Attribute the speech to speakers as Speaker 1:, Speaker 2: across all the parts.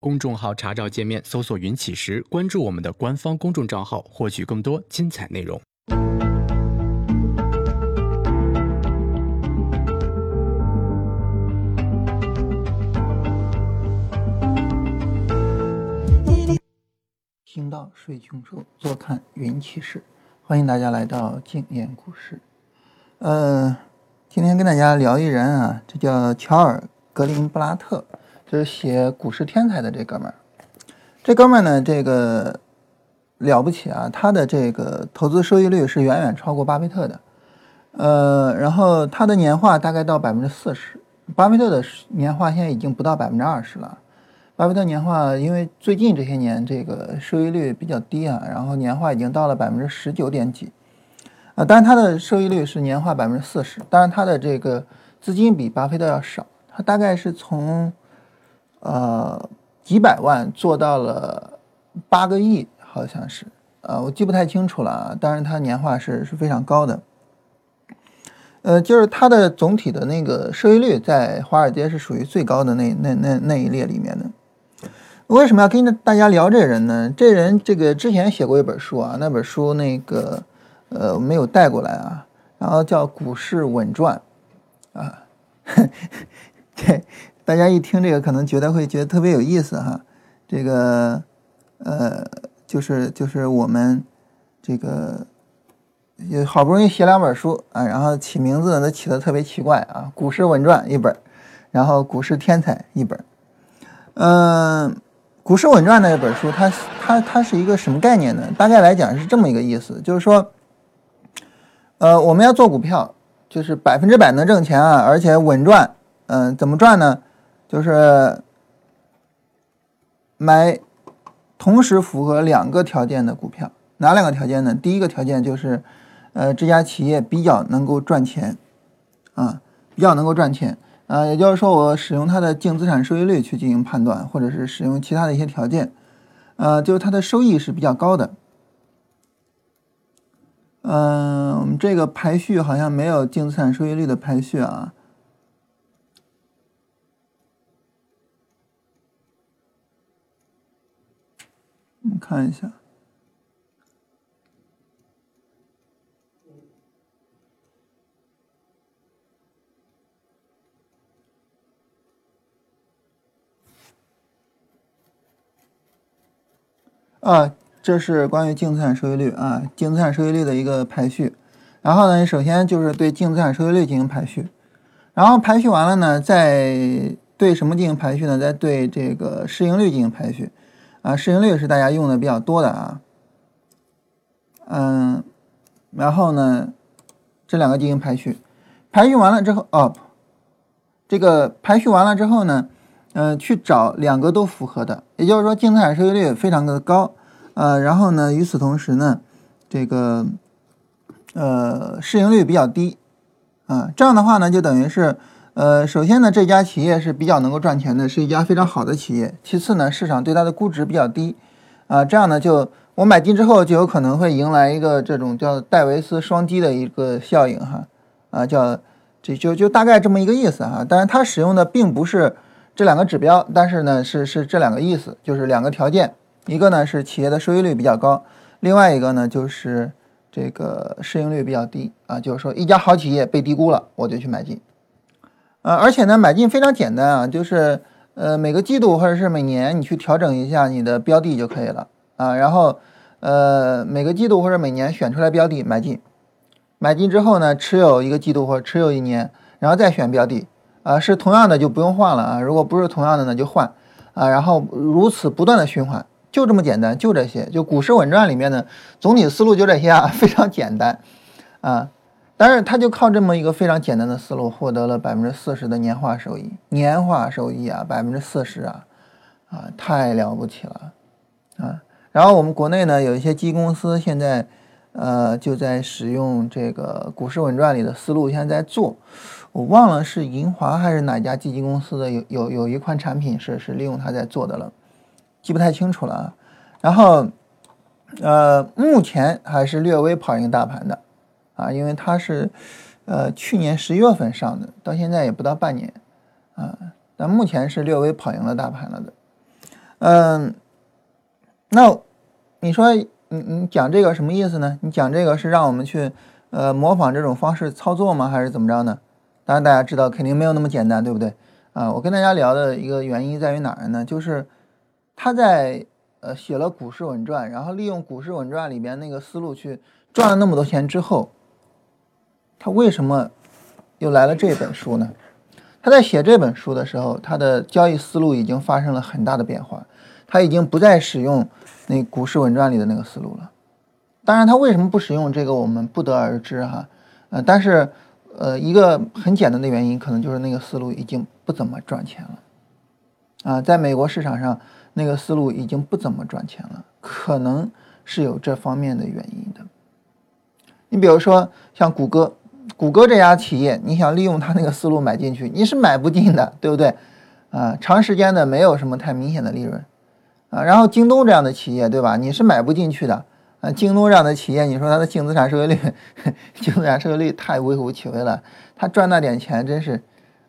Speaker 1: 公众号查找界面搜索“云起时”，关注我们的官方公众账号，获取更多精彩内容。
Speaker 2: 行到水穷处，坐看云起时。欢迎大家来到静言故事。呃，今天跟大家聊一人啊，这叫乔尔·格林布拉特，就是写《股市天才》的这哥们儿。这哥们儿呢，这个了不起啊，他的这个投资收益率是远远超过巴菲特的。呃，然后他的年化大概到百分之四十，巴菲特的年化现在已经不到百分之二十了。巴菲特年化，因为最近这些年这个收益率比较低啊，然后年化已经到了百分之十九点几，啊，当然他的收益率是年化百分之四十，当然他的这个资金比巴菲特要少，他大概是从呃几百万做到了八个亿，好像是，呃，我记不太清楚了啊，当然他年化是是非常高的，呃，就是他的总体的那个收益率在华尔街是属于最高的那那那那一列里面的。为什么要跟大家聊这人呢？这人这个之前写过一本书啊，那本书那个呃没有带过来啊，然后叫《股市稳赚》啊，对，大家一听这个可能觉得会觉得特别有意思哈。这个呃就是就是我们这个也好不容易写两本书啊，然后起名字都起的特别奇怪啊，《股市稳赚》一本，然后《股市天才》一本，嗯。股市稳赚那本书，它它它是一个什么概念呢？大概来讲是这么一个意思，就是说，呃，我们要做股票，就是百分之百能挣钱啊，而且稳赚。嗯，怎么赚呢？就是买同时符合两个条件的股票。哪两个条件呢？第一个条件就是，呃，这家企业比较能够赚钱，啊，比较能够赚钱。啊，也就是说，我使用它的净资产收益率去进行判断，或者是使用其他的一些条件，呃，就是它的收益是比较高的。嗯，我们这个排序好像没有净资产收益率的排序啊。我们看一下。啊，这是关于净资产收益率啊，净资产收益率的一个排序。然后呢，首先就是对净资产收益率进行排序，然后排序完了呢，再对什么进行排序呢？再对这个市盈率进行排序。啊，市盈率是大家用的比较多的啊。嗯，然后呢，这两个进行排序，排序完了之后，哦，这个排序完了之后呢，嗯，去找两个都符合的，也就是说净资产收益率非常的高。呃，然后呢，与此同时呢，这个呃市盈率比较低，啊，这样的话呢，就等于是，呃，首先呢，这家企业是比较能够赚钱的，是一家非常好的企业。其次呢，市场对它的估值比较低，啊，这样呢，就我买进之后就有可能会迎来一个这种叫戴维斯双击的一个效应哈，啊，叫这就就大概这么一个意思哈。当然，它使用的并不是这两个指标，但是呢，是是这两个意思，就是两个条件。一个呢是企业的收益率比较高，另外一个呢就是这个市盈率比较低啊，就是说一家好企业被低估了，我就去买进，呃，而且呢买进非常简单啊，就是呃每个季度或者是每年你去调整一下你的标的就可以了啊，然后呃每个季度或者每年选出来标的买进，买进之后呢持有一个季度或者持有一年，然后再选标的啊，是同样的就不用换了啊，如果不是同样的呢就换啊，然后如此不断的循环。就这么简单，就这些，就股市稳赚里面的总体思路就这些啊，非常简单啊。但是他就靠这么一个非常简单的思路，获得了百分之四十的年化收益，年化收益啊，百分之四十啊，啊，太了不起了啊。然后我们国内呢，有一些基金公司现在呃就在使用这个股市稳赚里的思路，现在在做，我忘了是银华还是哪家基金公司的有有有一款产品是是利用它在做的了。记不太清楚了啊，然后，呃，目前还是略微跑赢大盘的，啊，因为它是，呃，去年十一月份上的，到现在也不到半年，啊，但目前是略微跑赢了大盘了的，嗯，那你说你你讲这个什么意思呢？你讲这个是让我们去呃模仿这种方式操作吗？还是怎么着呢？当然大家知道肯定没有那么简单，对不对？啊，我跟大家聊的一个原因在于哪儿呢？就是他在呃写了《股市稳赚》，然后利用《股市稳赚》里边那个思路去赚了那么多钱之后，他为什么又来了这本书呢？他在写这本书的时候，他的交易思路已经发生了很大的变化，他已经不再使用那《股市稳赚》里的那个思路了。当然，他为什么不使用这个，我们不得而知哈。呃，但是呃，一个很简单的原因，可能就是那个思路已经不怎么赚钱了。啊，在美国市场上，那个思路已经不怎么赚钱了，可能是有这方面的原因的。你比如说像谷歌。谷歌这家企业，你想利用它那个思路买进去，你是买不进的，对不对？啊，长时间的没有什么太明显的利润，啊，然后京东这样的企业，对吧？你是买不进去的，啊，京东这样的企业，你说它的净资产收益率，净资产收益率太微乎其微了，它赚那点钱真是，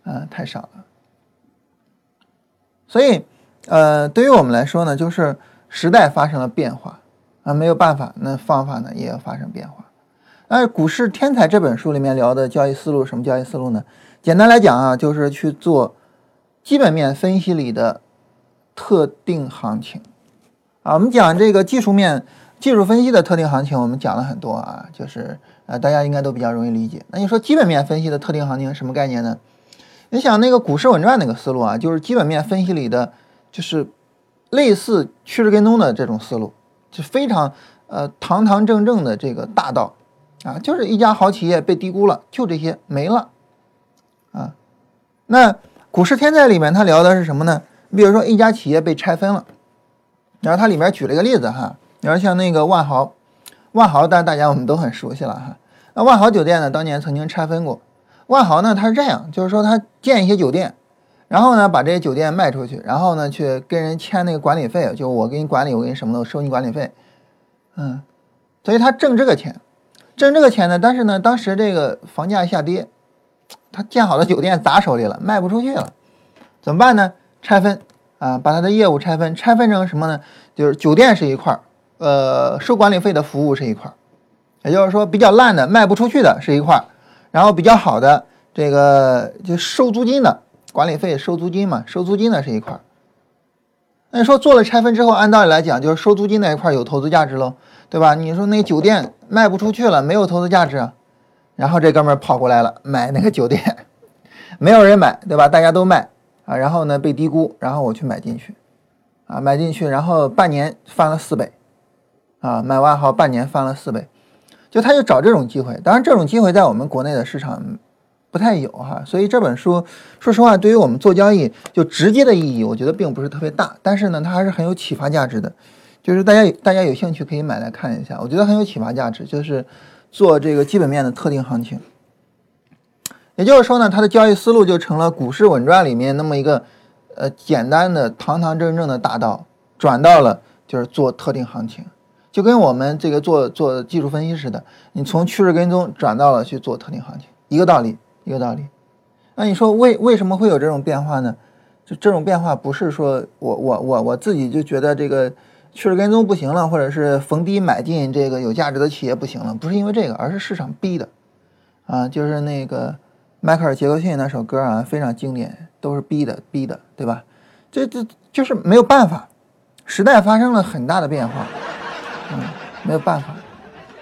Speaker 2: 啊，太少了。所以，呃，对于我们来说呢，就是时代发生了变化，啊，没有办法，那方法呢也要发生变化。而《股市天才》这本书里面聊的交易思路，什么交易思路呢？简单来讲啊，就是去做基本面分析里的特定行情。啊，我们讲这个技术面、技术分析的特定行情，我们讲了很多啊，就是呃，大家应该都比较容易理解。那你说基本面分析的特定行情什么概念呢？你想那个《股市稳赚》那个思路啊，就是基本面分析里的，就是类似趋势跟踪的这种思路，就非常呃堂堂正正的这个大道。啊，就是一家好企业被低估了，就这些没了，啊，那股市天才里面他聊的是什么呢？你比如说一家企业被拆分了，然后他里面举了一个例子哈，你说像那个万豪，万豪，但大家我们都很熟悉了哈。那万豪酒店呢，当年曾经拆分过，万豪呢，它是这样，就是说他建一些酒店，然后呢把这些酒店卖出去，然后呢去跟人签那个管理费，就我给你管理，我给你什么的，收你管理费，嗯，所以他挣这个钱。挣这个钱呢，但是呢，当时这个房价下跌，他建好的酒店砸手里了，卖不出去了，怎么办呢？拆分啊，把他的业务拆分，拆分成什么呢？就是酒店是一块儿，呃，收管理费的服务是一块儿，也就是说比较烂的卖不出去的是一块儿，然后比较好的这个就收租金的管理费收租金嘛，收租金的是一块儿。那你说做了拆分之后，按道理来讲，就是收租金那一块有投资价值喽，对吧？你说那酒店卖不出去了，没有投资价值，然后这哥们儿跑过来了，买那个酒店，没有人买，对吧？大家都卖啊，然后呢被低估，然后我去买进去，啊，买进去，然后半年翻了四倍，啊，买完好半年翻了四倍，就他就找这种机会，当然这种机会在我们国内的市场。不太有哈，所以这本书说实话，对于我们做交易就直接的意义，我觉得并不是特别大。但是呢，它还是很有启发价值的，就是大家大家有兴趣可以买来看一下，我觉得很有启发价值。就是做这个基本面的特定行情，也就是说呢，它的交易思路就成了《股市稳赚》里面那么一个呃简单的堂堂正正的大道，转到了就是做特定行情，就跟我们这个做做技术分析似的，你从趋势跟踪转到了去做特定行情，一个道理。一个道理，那你说为为什么会有这种变化呢？就这种变化不是说我我我我自己就觉得这个趋势跟踪不行了，或者是逢低买进这个有价值的企业不行了，不是因为这个，而是市场逼的啊，就是那个迈克尔杰克逊那首歌啊，非常经典，都是逼的逼的，对吧？这这就是没有办法，时代发生了很大的变化，嗯，没有办法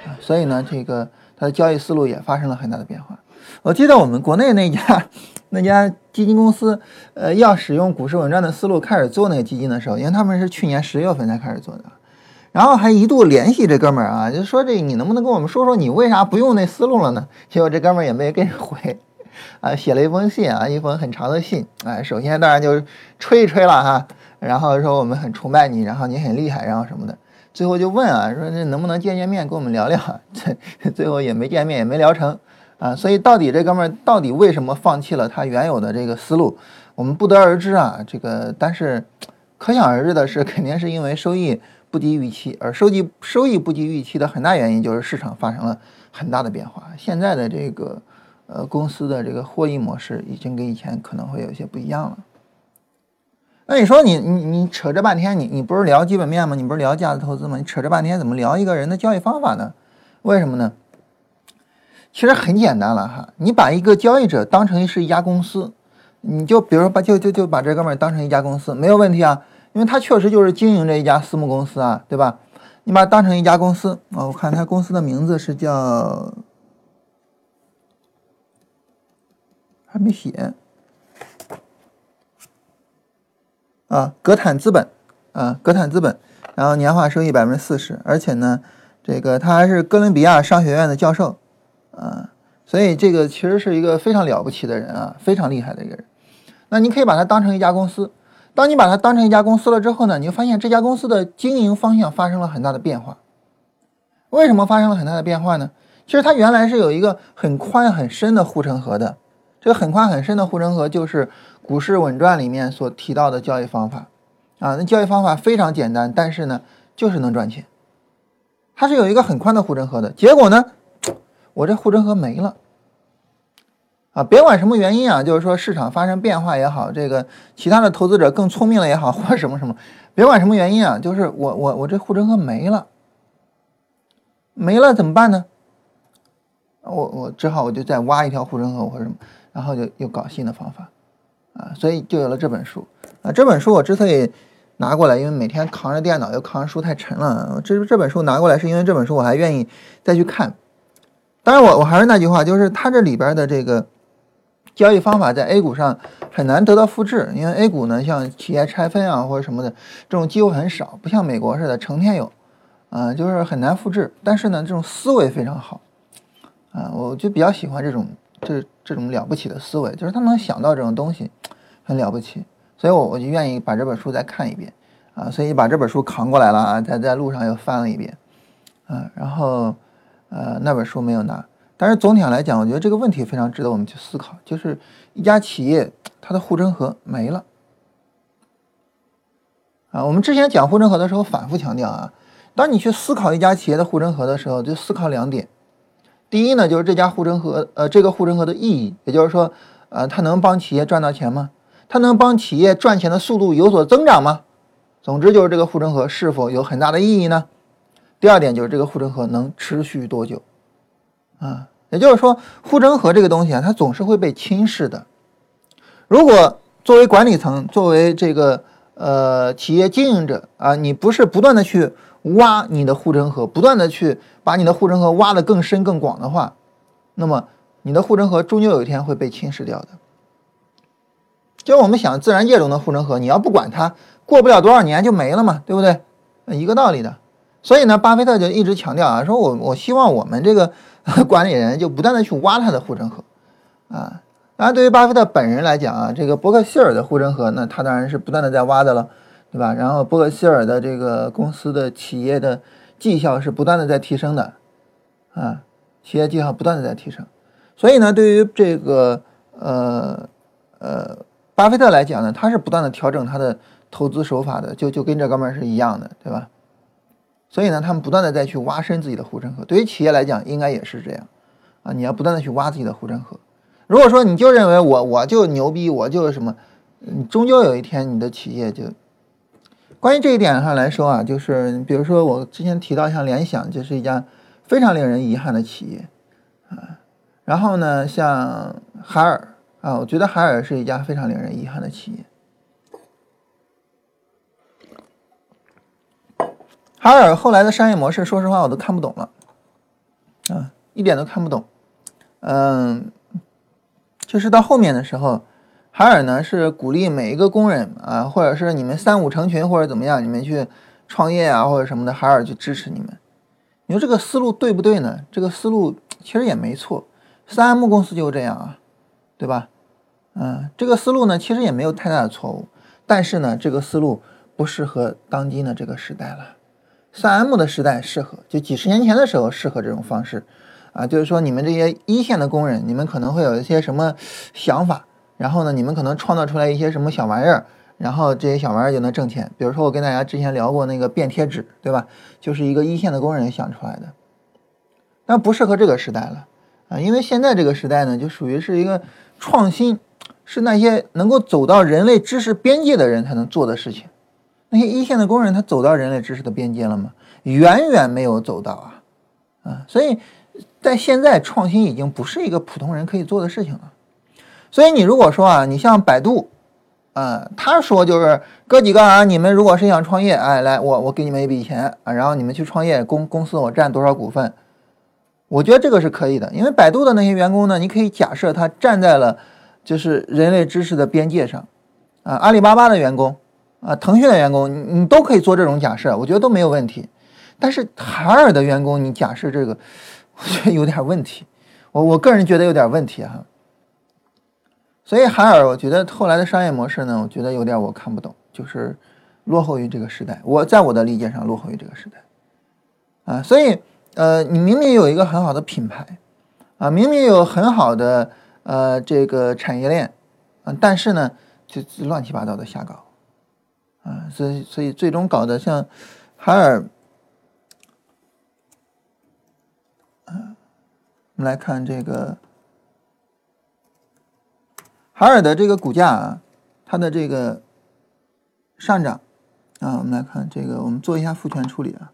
Speaker 2: 啊，所以呢，这个它的交易思路也发生了很大的变化。我记得我们国内那家那家基金公司，呃，要使用股市稳赚的思路开始做那个基金的时候，因为他们是去年十月份才开始做的，然后还一度联系这哥们儿啊，就说这你能不能跟我们说说你为啥不用那思路了呢？结果这哥们儿也没给人回，啊，写了一封信啊，一封很长的信，哎，首先当然就吹一吹了哈，然后说我们很崇拜你，然后你很厉害，然后什么的，最后就问啊，说这能不能见见面跟我们聊聊？最 最后也没见面，也没聊成。啊，所以到底这哥们儿到底为什么放弃了他原有的这个思路，我们不得而知啊。这个，但是可想而知的是，肯定是因为收益不及预期，而收益收益不及预期的很大原因就是市场发生了很大的变化。现在的这个呃公司的这个获益模式已经跟以前可能会有些不一样了。那你说你你你扯这半天，你你不是聊基本面吗？你不是聊价值投资吗？你扯这半天怎么聊一个人的交易方法呢？为什么呢？其实很简单了哈，你把一个交易者当成是一家公司，你就比如说把就就就把这哥们儿当成一家公司，没有问题啊，因为他确实就是经营着一家私募公司啊，对吧？你把它当成一家公司啊，我看他公司的名字是叫，还没写。啊，格坦资本，啊，格坦资本，然后年化收益百分之四十，而且呢，这个他还是哥伦比亚商学院的教授，啊，所以这个其实是一个非常了不起的人啊，非常厉害的一个人。那你可以把它当成一家公司，当你把它当成一家公司了之后呢，你就发现这家公司的经营方向发生了很大的变化。为什么发生了很大的变化呢？其实它原来是有一个很宽很深的护城河的，这个很宽很深的护城河就是。股市稳赚里面所提到的交易方法，啊，那交易方法非常简单，但是呢，就是能赚钱。它是有一个很宽的护城河的，结果呢，我这护城河没了，啊，别管什么原因啊，就是说市场发生变化也好，这个其他的投资者更聪明了也好，或者什么什么，别管什么原因啊，就是我我我这护城河没了，没了怎么办呢？我我只好我就再挖一条护城河或者什么，然后就又搞新的方法。啊，所以就有了这本书啊。这本书我之所以拿过来，因为每天扛着电脑又扛着书太沉了。这这本书拿过来是因为这本书我还愿意再去看。当然，我我还是那句话，就是它这里边的这个交易方法在 A 股上很难得到复制，因为 A 股呢，像企业拆分啊或者什么的这种机会很少，不像美国似的成天有啊，就是很难复制。但是呢，这种思维非常好啊，我就比较喜欢这种这这种了不起的思维，就是他能想到这种东西。很了不起，所以我我就愿意把这本书再看一遍，啊，所以把这本书扛过来了啊，在在路上又翻了一遍，啊，然后呃那本书没有拿，但是总体上来讲，我觉得这个问题非常值得我们去思考，就是一家企业它的护城河没了，啊，我们之前讲护城河的时候反复强调啊，当你去思考一家企业的护城河的时候，就思考两点，第一呢就是这家护城河呃这个护城河的意义，也就是说呃它能帮企业赚到钱吗？它能帮企业赚钱的速度有所增长吗？总之就是这个护城河是否有很大的意义呢？第二点就是这个护城河能持续多久？啊，也就是说护城河这个东西啊，它总是会被侵蚀的。如果作为管理层，作为这个呃企业经营者啊，你不是不断的去挖你的护城河，不断的去把你的护城河挖得更深更广的话，那么你的护城河终究有一天会被侵蚀掉的。就我们想自然界中的护城河，你要不管它，过不了多少年就没了嘛，对不对？一个道理的。所以呢，巴菲特就一直强调啊，说我我希望我们这个 管理人就不断的去挖他的护城河啊。当然，对于巴菲特本人来讲啊，这个伯克希尔的护城河，呢他当然是不断的在挖的了，对吧？然后伯克希尔的这个公司的企业的绩效是不断的在提升的啊，企业绩效不断的在提升。所以呢，对于这个呃呃。巴菲特来讲呢，他是不断的调整他的投资手法的，就就跟这哥们儿是一样的，对吧？所以呢，他们不断的再去挖深自己的护城河。对于企业来讲，应该也是这样啊，你要不断的去挖自己的护城河。如果说你就认为我我就牛逼，我就什么，你终究有一天你的企业就……关于这一点上来说啊，就是比如说我之前提到像联想，就是一家非常令人遗憾的企业啊。然后呢，像海尔。啊，我觉得海尔是一家非常令人遗憾的企业。海尔后来的商业模式，说实话我都看不懂了，啊，一点都看不懂。嗯，就是到后面的时候，海尔呢是鼓励每一个工人啊，或者是你们三五成群或者怎么样，你们去创业啊或者什么的，海尔去支持你们。你说这个思路对不对呢？这个思路其实也没错，三 M 公司就这样啊，对吧？嗯，这个思路呢，其实也没有太大的错误，但是呢，这个思路不适合当今的这个时代了。三 M 的时代适合，就几十年前的时候适合这种方式，啊，就是说你们这些一线的工人，你们可能会有一些什么想法，然后呢，你们可能创造出来一些什么小玩意儿，然后这些小玩意儿就能挣钱。比如说我跟大家之前聊过那个便贴纸，对吧？就是一个一线的工人想出来的，但不适合这个时代了，啊，因为现在这个时代呢，就属于是一个创新。是那些能够走到人类知识边界的人才能做的事情。那些一线的工人，他走到人类知识的边界了吗？远远没有走到啊，啊，所以在现在创新已经不是一个普通人可以做的事情了。所以你如果说啊，你像百度，啊，他说就是哥几个啊，你们如果是想创业，哎，来我我给你们一笔钱啊，然后你们去创业，公公司我占多少股份？我觉得这个是可以的，因为百度的那些员工呢，你可以假设他站在了就是人类知识的边界上，啊，阿里巴巴的员工，啊，腾讯的员工，你你都可以做这种假设，我觉得都没有问题。但是海尔的员工，你假设这个，我觉得有点问题，我我个人觉得有点问题哈。所以海尔，我觉得后来的商业模式呢，我觉得有点我看不懂，就是落后于这个时代。我在我的理解上落后于这个时代，啊，所以。呃，你明明有一个很好的品牌，啊，明明有很好的呃这个产业链，啊，但是呢，就乱七八糟的瞎搞，啊，所以所以最终搞得像海尔，嗯，我们来看这个海尔的这个股价啊，它的这个上涨啊，我们来看这个，我们做一下复权处理啊。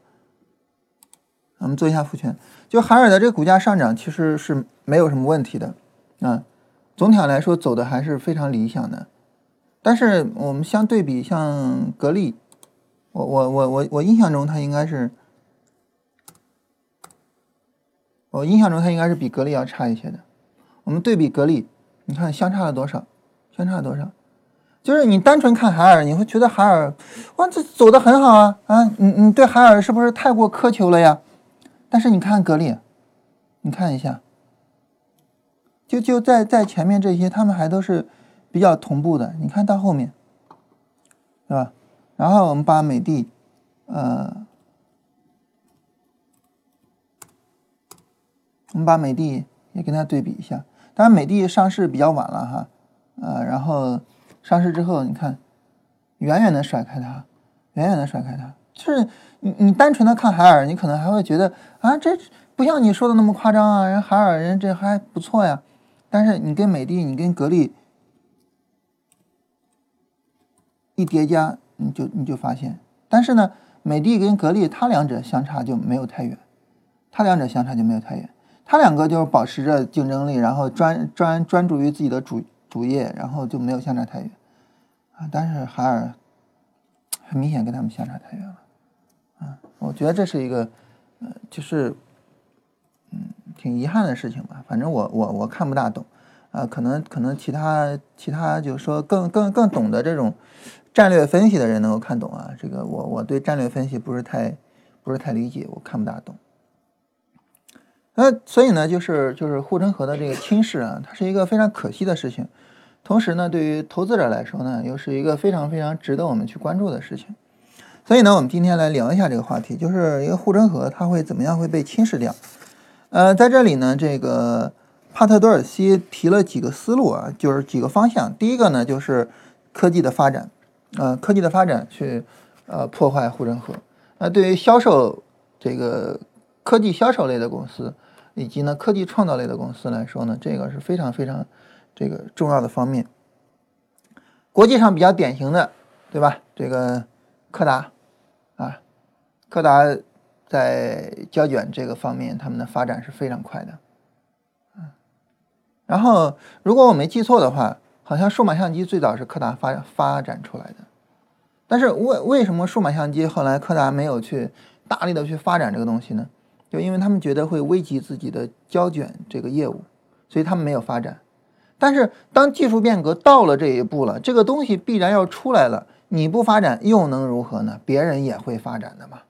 Speaker 2: 我们做一下复权，就海尔的这个股价上涨其实是没有什么问题的啊，总体上来说走的还是非常理想的。但是我们相对比像格力，我我我我我印象中它应该是，我印象中它应该是比格力要差一些的。我们对比格力，你看相差了多少？相差了多少？就是你单纯看海尔，你会觉得海尔哇这走的很好啊啊，你你对海尔是不是太过苛求了呀？但是你看格力，你看一下，就就在在前面这些，他们还都是比较同步的。你看到后面，对吧？然后我们把美的，呃，我们把美的也跟它对比一下。当然，美的上市比较晚了哈，呃，然后上市之后，你看，远远的甩开它，远远的甩开它。就是你你单纯的看海尔，你可能还会觉得啊，这不像你说的那么夸张啊，人海尔人这还不错呀。但是你跟美的，你跟格力一叠加，你就你就发现，但是呢，美的跟格力，它两者相差就没有太远，它两者相差就没有太远，它两个就是保持着竞争力，然后专专专注于自己的主主业，然后就没有相差太远啊。但是海尔很明显跟他们相差太远了。啊我觉得这是一个，呃，就是，嗯，挺遗憾的事情吧。反正我我我看不大懂，啊，可能可能其他其他就是说更更更懂得这种战略分析的人能够看懂啊。这个我我对战略分析不是太不是太理解，我看不大懂。那所以呢，就是就是护城河的这个侵蚀啊，它是一个非常可惜的事情。同时呢，对于投资者来说呢，又是一个非常非常值得我们去关注的事情。所以呢，我们今天来聊一下这个话题，就是一个护城河它会怎么样会被侵蚀掉？呃，在这里呢，这个帕特多尔西提了几个思路啊，就是几个方向。第一个呢，就是科技的发展，呃，科技的发展去呃破坏护城河。那对于销售这个科技销售类的公司，以及呢科技创造类的公司来说呢，这个是非常非常这个重要的方面。国际上比较典型的，对吧？这个柯达。啊，柯达在胶卷这个方面，他们的发展是非常快的。嗯，然后如果我没记错的话，好像数码相机最早是柯达发发展出来的。但是为为什么数码相机后来柯达没有去大力的去发展这个东西呢？就因为他们觉得会危及自己的胶卷这个业务，所以他们没有发展。但是当技术变革到了这一步了，这个东西必然要出来了。你不发展又能如何呢？别人也会发展的嘛。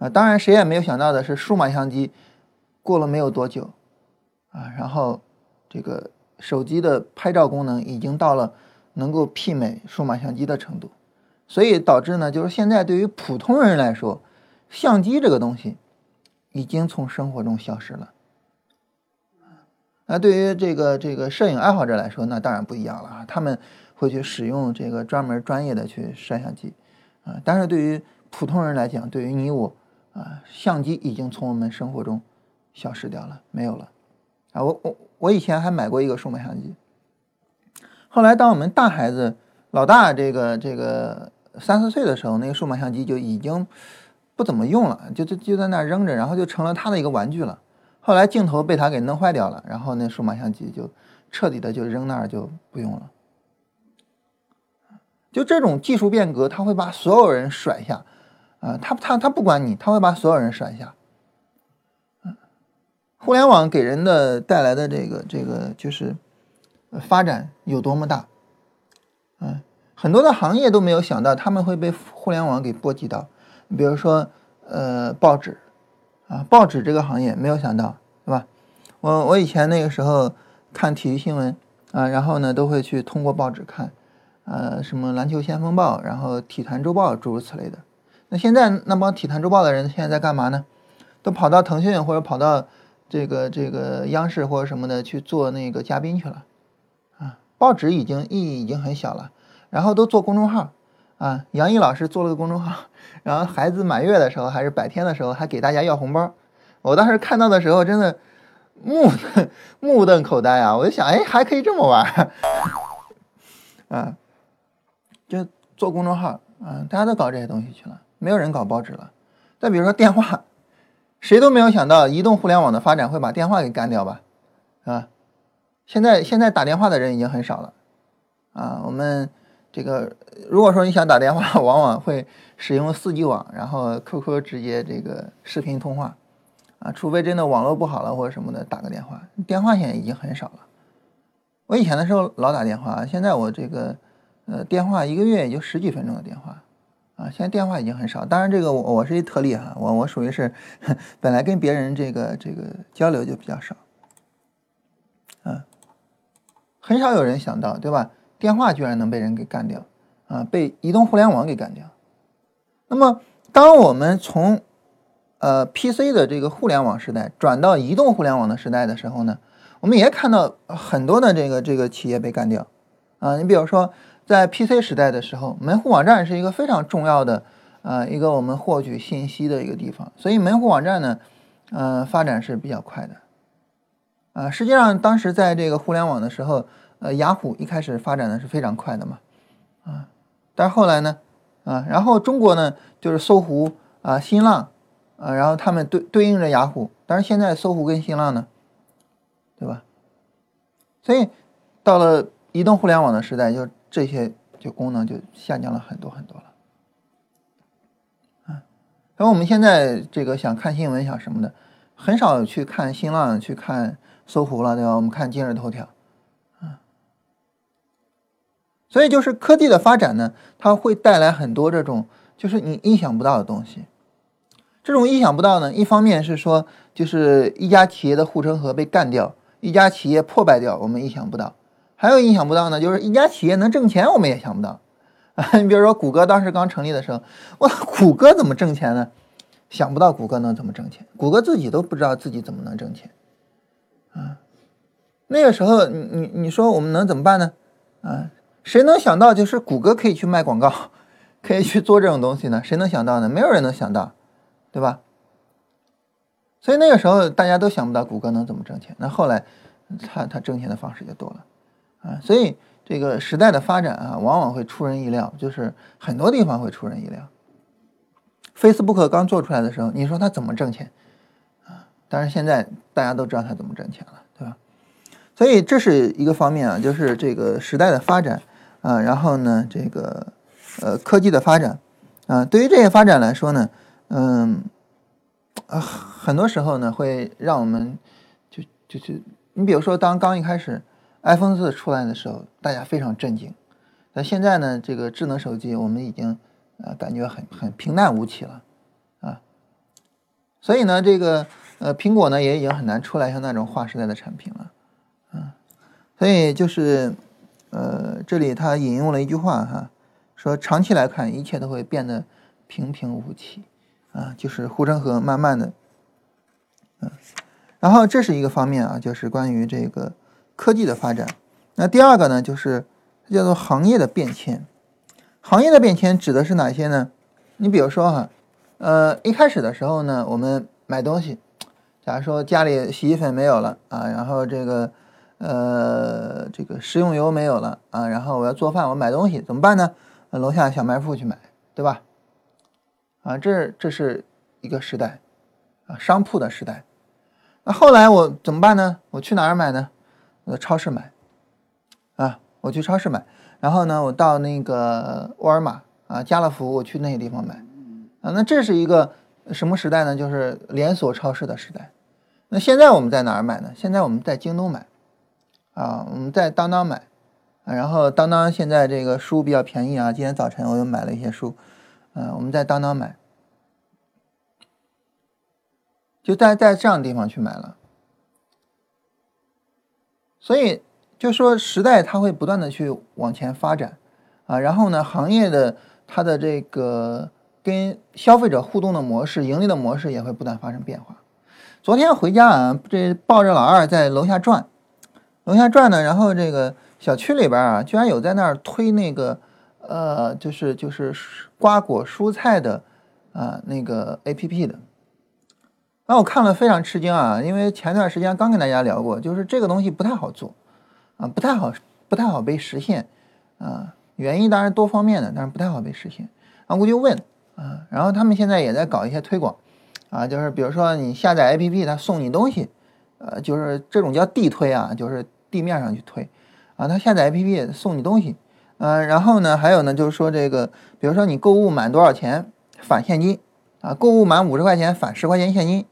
Speaker 2: 啊，当然谁也没有想到的是，数码相机过了没有多久，啊，然后这个手机的拍照功能已经到了能够媲美数码相机的程度，所以导致呢，就是现在对于普通人来说，相机这个东西已经从生活中消失了。那对于这个这个摄影爱好者来说，那当然不一样了啊，他们。会去使用这个专门专业的去摄像机，啊，但是对于普通人来讲，对于你我，啊，相机已经从我们生活中消失掉了，没有了，啊，我我我以前还买过一个数码相机，后来当我们大孩子老大这个这个三四岁的时候，那个数码相机就已经不怎么用了，就就就在那扔着，然后就成了他的一个玩具了。后来镜头被他给弄坏掉了，然后那数码相机就彻底的就扔那儿就不用了。就这种技术变革，他会把所有人甩下，啊，他他他不管你，他会把所有人甩下。互联网给人的带来的这个这个就是发展有多么大，嗯，很多的行业都没有想到他们会被互联网给波及到。比如说，呃，报纸，啊，报纸这个行业没有想到，对吧？我我以前那个时候看体育新闻啊，然后呢都会去通过报纸看，呃，什么篮球先锋报，然后体坛周报诸如此类的。那现在那帮体坛周报的人现在在干嘛呢？都跑到腾讯或者跑到。这个这个央视或者什么的去做那个嘉宾去了，啊，报纸已经意义已经很小了，然后都做公众号，啊，杨毅老师做了个公众号，然后孩子满月的时候还是百天的时候还给大家要红包，我当时看到的时候真的目目瞪口呆啊，我就想，哎，还可以这么玩，啊，就做公众号，啊，大家都搞这些东西去了，没有人搞报纸了，再比如说电话。谁都没有想到，移动互联网的发展会把电话给干掉吧？啊，现在现在打电话的人已经很少了，啊，我们这个如果说你想打电话，往往会使用四 G 网，然后 QQ 直接这个视频通话，啊，除非真的网络不好了或者什么的打个电话，电话现在已经很少了。我以前的时候老打电话，现在我这个呃电话一个月也就十几分钟的电话。啊，现在电话已经很少。当然，这个我我是一特例哈，我我属于是本来跟别人这个这个交流就比较少，嗯，很少有人想到，对吧？电话居然能被人给干掉，啊，被移动互联网给干掉。那么，当我们从呃 PC 的这个互联网时代转到移动互联网的时代的时候呢，我们也看到很多的这个这个企业被干掉，啊，你比如说。在 PC 时代的时候，门户网站是一个非常重要的，呃，一个我们获取信息的一个地方。所以门户网站呢，呃，发展是比较快的。啊，实际上当时在这个互联网的时候，呃，雅虎一开始发展的是非常快的嘛，啊，但是后来呢，啊，然后中国呢就是搜狐啊、新浪啊，然后他们对对应着雅虎，但是现在搜狐跟新浪呢，对吧？所以到了移动互联网的时代，就这些就功能就下降了很多很多了，啊，然后我们现在这个想看新闻想什么的，很少去看新浪去看搜狐了，对吧？我们看今日头条，所以就是科技的发展呢，它会带来很多这种就是你意想不到的东西。这种意想不到呢，一方面是说就是一家企业的护城河被干掉，一家企业破败掉，我们意想不到。还有意想不到呢，就是一家企业能挣钱，我们也想不到啊。你比如说，谷歌当时刚成立的时候，哇，谷歌怎么挣钱呢？想不到谷歌能怎么挣钱，谷歌自己都不知道自己怎么能挣钱啊。那个时候，你你你说我们能怎么办呢？啊，谁能想到就是谷歌可以去卖广告，可以去做这种东西呢？谁能想到呢？没有人能想到，对吧？所以那个时候大家都想不到谷歌能怎么挣钱。那后来，他他挣钱的方式就多了。啊，所以这个时代的发展啊，往往会出人意料，就是很多地方会出人意料。Facebook 刚做出来的时候，你说它怎么挣钱啊？但是现在大家都知道它怎么挣钱了，对吧？所以这是一个方面啊，就是这个时代的发展啊，然后呢，这个呃科技的发展啊，对于这些发展来说呢，嗯啊，很多时候呢会让我们就就是你比如说当刚一开始。iPhone 四出来的时候，大家非常震惊。那现在呢？这个智能手机，我们已经呃感觉很很平淡无奇了啊。所以呢，这个呃苹果呢也已经很难出来像那种划时代的产品了啊。所以就是呃这里他引用了一句话哈，说长期来看一切都会变得平平无奇啊，就是护城河慢慢的嗯。然后这是一个方面啊，就是关于这个。科技的发展，那第二个呢，就是叫做行业的变迁。行业的变迁指的是哪些呢？你比如说哈，呃，一开始的时候呢，我们买东西，假如说家里洗衣粉没有了啊，然后这个呃，这个食用油没有了啊，然后我要做饭，我买东西怎么办呢？楼下小卖铺去买，对吧？啊，这这是一个时代啊，商铺的时代。那后来我怎么办呢？我去哪儿买呢？我在超市买啊，我去超市买。然后呢，我到那个沃尔玛啊、家乐福，我去那些地方买啊。那这是一个什么时代呢？就是连锁超市的时代。那现在我们在哪儿买呢？现在我们在京东买啊，我们在当当买啊。然后当当现在这个书比较便宜啊，今天早晨我又买了一些书，嗯，我们在当当买，就在在这样的地方去买了。所以就说时代它会不断的去往前发展啊，然后呢，行业的它的这个跟消费者互动的模式、盈利的模式也会不断发生变化。昨天回家啊，这抱着老二在楼下转，楼下转呢，然后这个小区里边啊，居然有在那儿推那个呃，就是就是瓜果蔬菜的啊那个 A P P 的，那我看了非常吃惊啊，因为前段时间刚跟大家聊过，就是这个东西不太好做啊，不太好不太好被实现啊，原因当然多方面的，但是不太好被实现。然后我就问啊，然后他们现在也在搞一些推广。啊，就是比如说你下载 APP，它送你东西，呃，就是这种叫地推啊，就是地面上去推，啊，它下载 APP 送你东西，嗯，然后呢，还有呢，就是说这个，比如说你购物满多少钱返现金，啊，购物满五十块钱返十块钱现金，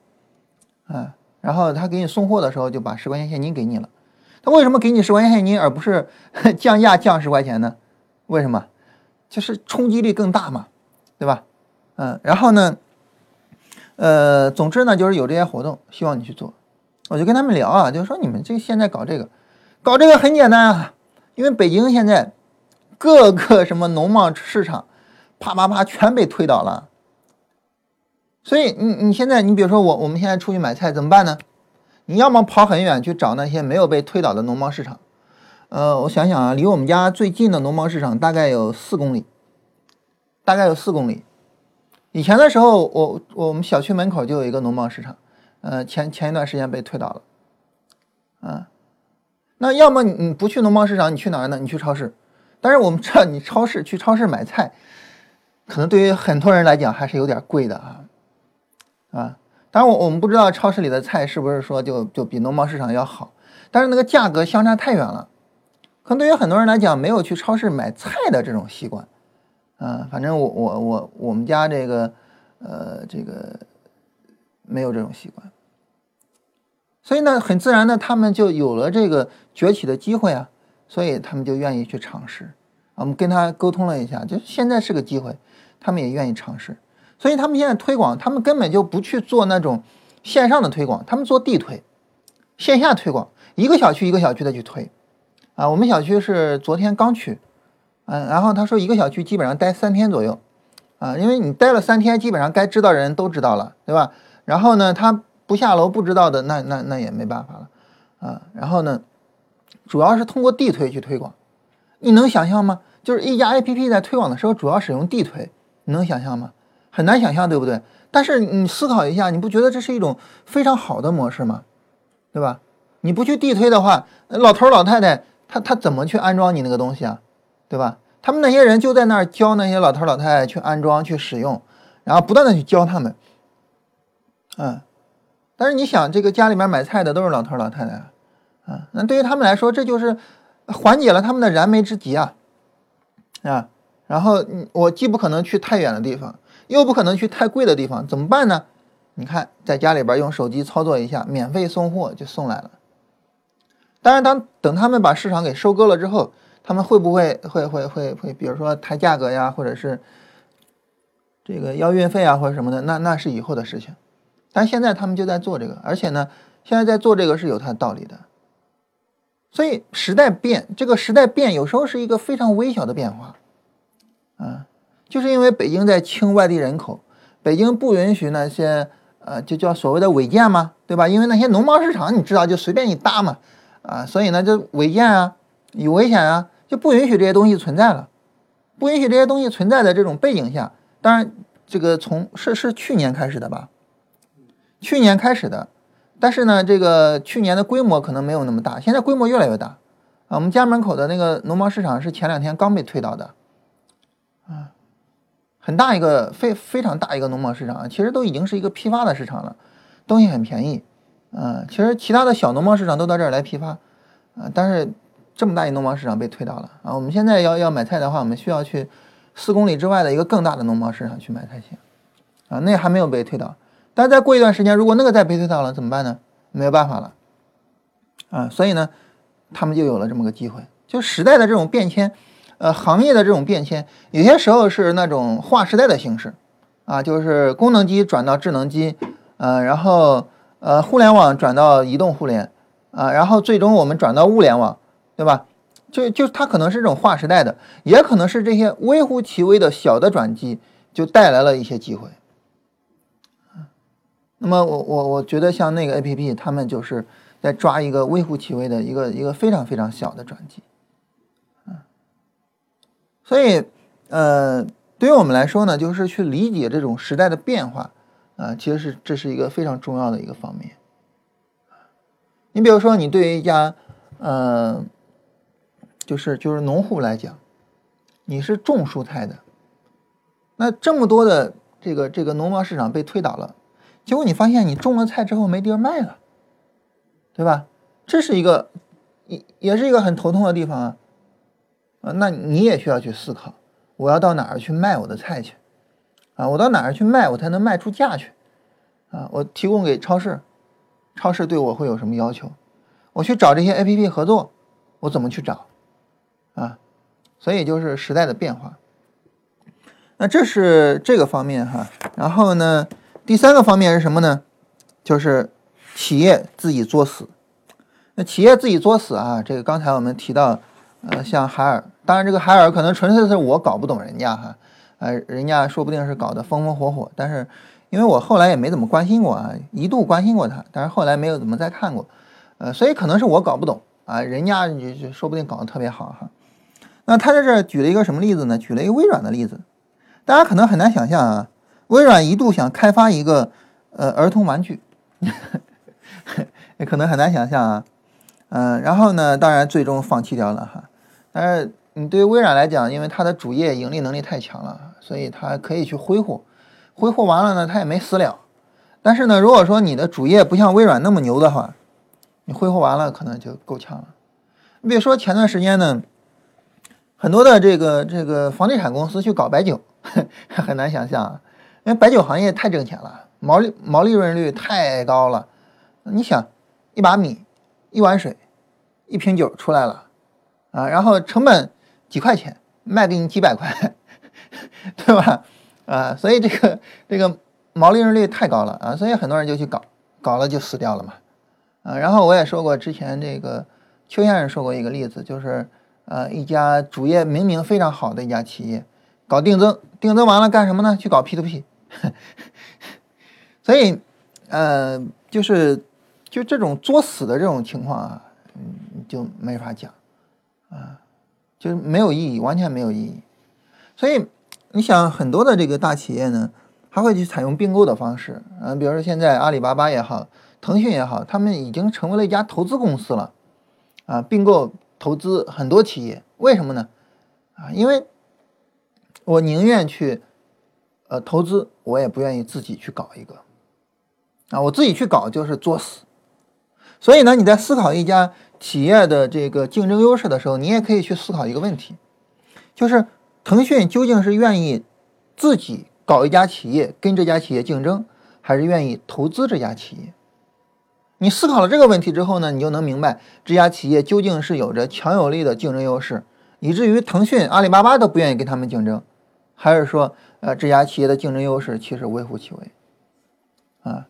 Speaker 2: 啊，然后他给你送货的时候就把十块钱现金给你了，他为什么给你十块钱现金而不是 降价降十块钱呢？为什么？就是冲击力更大嘛，对吧？嗯，然后呢？呃，总之呢，就是有这些活动，希望你去做。我就跟他们聊啊，就是说你们这现在搞这个，搞这个很简单啊，因为北京现在各个什么农贸市场，啪啪啪全被推倒了。所以你你现在你比如说我我们现在出去买菜怎么办呢？你要么跑很远去找那些没有被推倒的农贸市场。呃，我想想啊，离我们家最近的农贸市场大概有四公里，大概有四公里。以前的时候，我我们小区门口就有一个农贸市场，呃，前前一段时间被推倒了，啊，那要么你你不去农贸市场，你去哪儿呢？你去超市，但是我们知道你超市去超市买菜，可能对于很多人来讲还是有点贵的啊，啊，当然我我们不知道超市里的菜是不是说就就比农贸市场要好，但是那个价格相差太远了，可能对于很多人来讲没有去超市买菜的这种习惯。啊，反正我我我我们家这个，呃，这个没有这种习惯，所以呢，很自然的，他们就有了这个崛起的机会啊，所以他们就愿意去尝试。我们跟他沟通了一下，就现在是个机会，他们也愿意尝试。所以他们现在推广，他们根本就不去做那种线上的推广，他们做地推，线下推广，一个小区一个小区的去推。啊，我们小区是昨天刚去。嗯，然后他说一个小区基本上待三天左右，啊，因为你待了三天，基本上该知道的人都知道了，对吧？然后呢，他不下楼不知道的，那那那也没办法了，啊，然后呢，主要是通过地推去推广，你能想象吗？就是一家 APP 在推广的时候，主要使用地推，你能想象吗？很难想象，对不对？但是你思考一下，你不觉得这是一种非常好的模式吗？对吧？你不去地推的话，老头老太太他他怎么去安装你那个东西啊？对吧？他们那些人就在那儿教那些老头老太太去安装、去使用，然后不断的去教他们。嗯，但是你想，这个家里面买菜的都是老头老太太啊，那对于他们来说，这就是缓解了他们的燃眉之急啊，啊。然后我既不可能去太远的地方，又不可能去太贵的地方，怎么办呢？你看，在家里边用手机操作一下，免费送货就送来了。当然，当等他们把市场给收割了之后。他们会不会会会会会，比如说抬价格呀，或者是这个要运费啊，或者什么的，那那是以后的事情。但现在他们就在做这个，而且呢，现在在做这个是有它的道理的。所以时代变，这个时代变有时候是一个非常微小的变化，啊，就是因为北京在清外地人口，北京不允许那些呃，就叫所谓的违建嘛，对吧？因为那些农贸市场你知道就随便你搭嘛，啊，所以呢就违建啊，有危险啊。就不允许这些东西存在了，不允许这些东西存在的这种背景下，当然这个从是是去年开始的吧，去年开始的，但是呢，这个去年的规模可能没有那么大，现在规模越来越大啊。我们家门口的那个农贸市场是前两天刚被推倒的，啊，很大一个非非常大一个农贸市场，其实都已经是一个批发的市场了，东西很便宜，啊，其实其他的小农贸市场都到这儿来批发，啊，但是这么大一农贸市场被推倒了啊。我们现在要要买菜的话，我们需要去四公里之外的一个更大的农贸市场去买才行，啊，那还没有被推倒。但再过一段时间，如果那个再被推倒了，怎么办呢？没有办法了，啊，所以呢，他们就有了这么个机会。就时代的这种变迁，呃，行业的这种变迁，有些时候是那种划时代的形式，啊，就是功能机转到智能机，呃，然后呃，互联网转到移动互联，啊，然后最终我们转到物联网，对吧？就就它可能是这种划时代的，也可能是这些微乎其微的小的转机，就带来了一些机会。那么我我我觉得像那个 A P P，他们就是在抓一个微乎其微的一个一个非常非常小的转机，嗯，所以呃，对于我们来说呢，就是去理解这种时代的变化啊，其实是这是一个非常重要的一个方面。你比如说，你对于一家呃，就是就是农户来讲，你是种蔬菜的，那这么多的这个这个农贸市场被推倒了。结果你发现你种了菜之后没地儿卖了，对吧？这是一个也也是一个很头痛的地方啊，那你也需要去思考，我要到哪儿去卖我的菜去？啊，我到哪儿去卖我才能卖出价去？啊，我提供给超市，超市对我会有什么要求？我去找这些 A P P 合作，我怎么去找？啊，所以就是时代的变化。那这是这个方面哈，然后呢？第三个方面是什么呢？就是企业自己作死。那企业自己作死啊，这个刚才我们提到，呃，像海尔，当然这个海尔可能纯粹是我搞不懂人家哈，呃，人家说不定是搞得风风火火，但是因为我后来也没怎么关心过啊，一度关心过他，但是后来没有怎么再看过，呃，所以可能是我搞不懂啊，人家就就说不定搞得特别好哈。那他在这举了一个什么例子呢？举了一个微软的例子，大家可能很难想象啊。微软一度想开发一个呃儿童玩具，也 可能很难想象啊，嗯，然后呢，当然最终放弃掉了哈。但是你对于微软来讲，因为它的主业盈利能力太强了，所以它可以去挥霍，挥霍完了呢，它也没死了。但是呢，如果说你的主业不像微软那么牛的话，你挥霍完了可能就够呛了。你比如说前段时间呢，很多的这个这个房地产公司去搞白酒，很难想象啊。因为白酒行业太挣钱了，毛利毛利润率太高了。你想，一把米、一碗水、一瓶酒出来了，啊，然后成本几块钱，卖给你几百块，对吧？啊，所以这个这个毛利润率太高了啊，所以很多人就去搞，搞了就死掉了嘛。啊，然后我也说过，之前这个邱先生说过一个例子，就是呃，一家主业明明非常好的一家企业，搞定增，定增完了干什么呢？去搞 P to P。所以，呃，就是就这种作死的这种情况啊，嗯，就没法讲啊，就是没有意义，完全没有意义。所以，你想很多的这个大企业呢，还会去采用并购的方式，嗯，比如说现在阿里巴巴也好，腾讯也好，他们已经成为了一家投资公司了啊，并购投资很多企业，为什么呢？啊，因为我宁愿去。呃，投资我也不愿意自己去搞一个，啊，我自己去搞就是作死。所以呢，你在思考一家企业的这个竞争优势的时候，你也可以去思考一个问题，就是腾讯究竟是愿意自己搞一家企业跟这家企业竞争，还是愿意投资这家企业？你思考了这个问题之后呢，你就能明白这家企业究竟是有着强有力的竞争优势，以至于腾讯、阿里巴巴都不愿意跟他们竞争，还是说？呃，这家企业的竞争优势其实微乎其微，啊，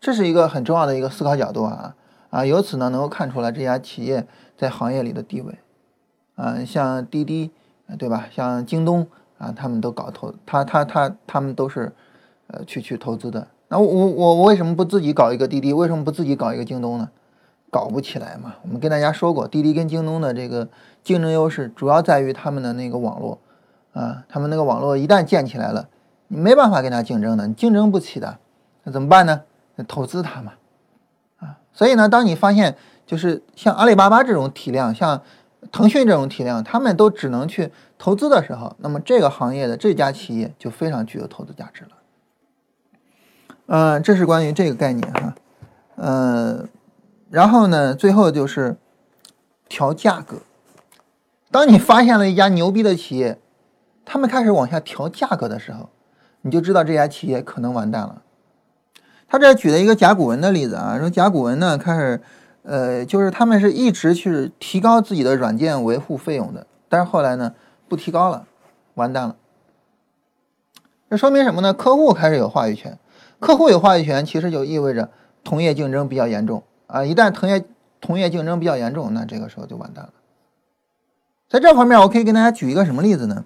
Speaker 2: 这是一个很重要的一个思考角度啊啊，由此呢能够看出来这家企业在行业里的地位，啊，像滴滴，对吧？像京东啊，他们都搞投，他他他他们都是呃去去投资的。那我我我为什么不自己搞一个滴滴？为什么不自己搞一个京东呢？搞不起来嘛。我们跟大家说过，滴滴跟京东的这个竞争优势主要在于他们的那个网络。啊，他们那个网络一旦建起来了，你没办法跟他竞争的，你竞争不起的，那怎么办呢？投资他嘛，啊所以呢，当你发现就是像阿里巴巴这种体量，像腾讯这种体量，他们都只能去投资的时候，那么这个行业的这家企业就非常具有投资价值了。嗯，这是关于这个概念哈。呃，然后呢，最后就是调价格。当你发现了一家牛逼的企业，他们开始往下调价格的时候，你就知道这家企业可能完蛋了。他这举了一个甲骨文的例子啊，说甲骨文呢开始，呃，就是他们是一直去提高自己的软件维护费用的，但是后来呢不提高了，完蛋了。这说明什么呢？客户开始有话语权，客户有话语权，其实就意味着同业竞争比较严重啊。一旦同业同业竞争比较严重，那这个时候就完蛋了。在这方面，我可以跟大家举一个什么例子呢？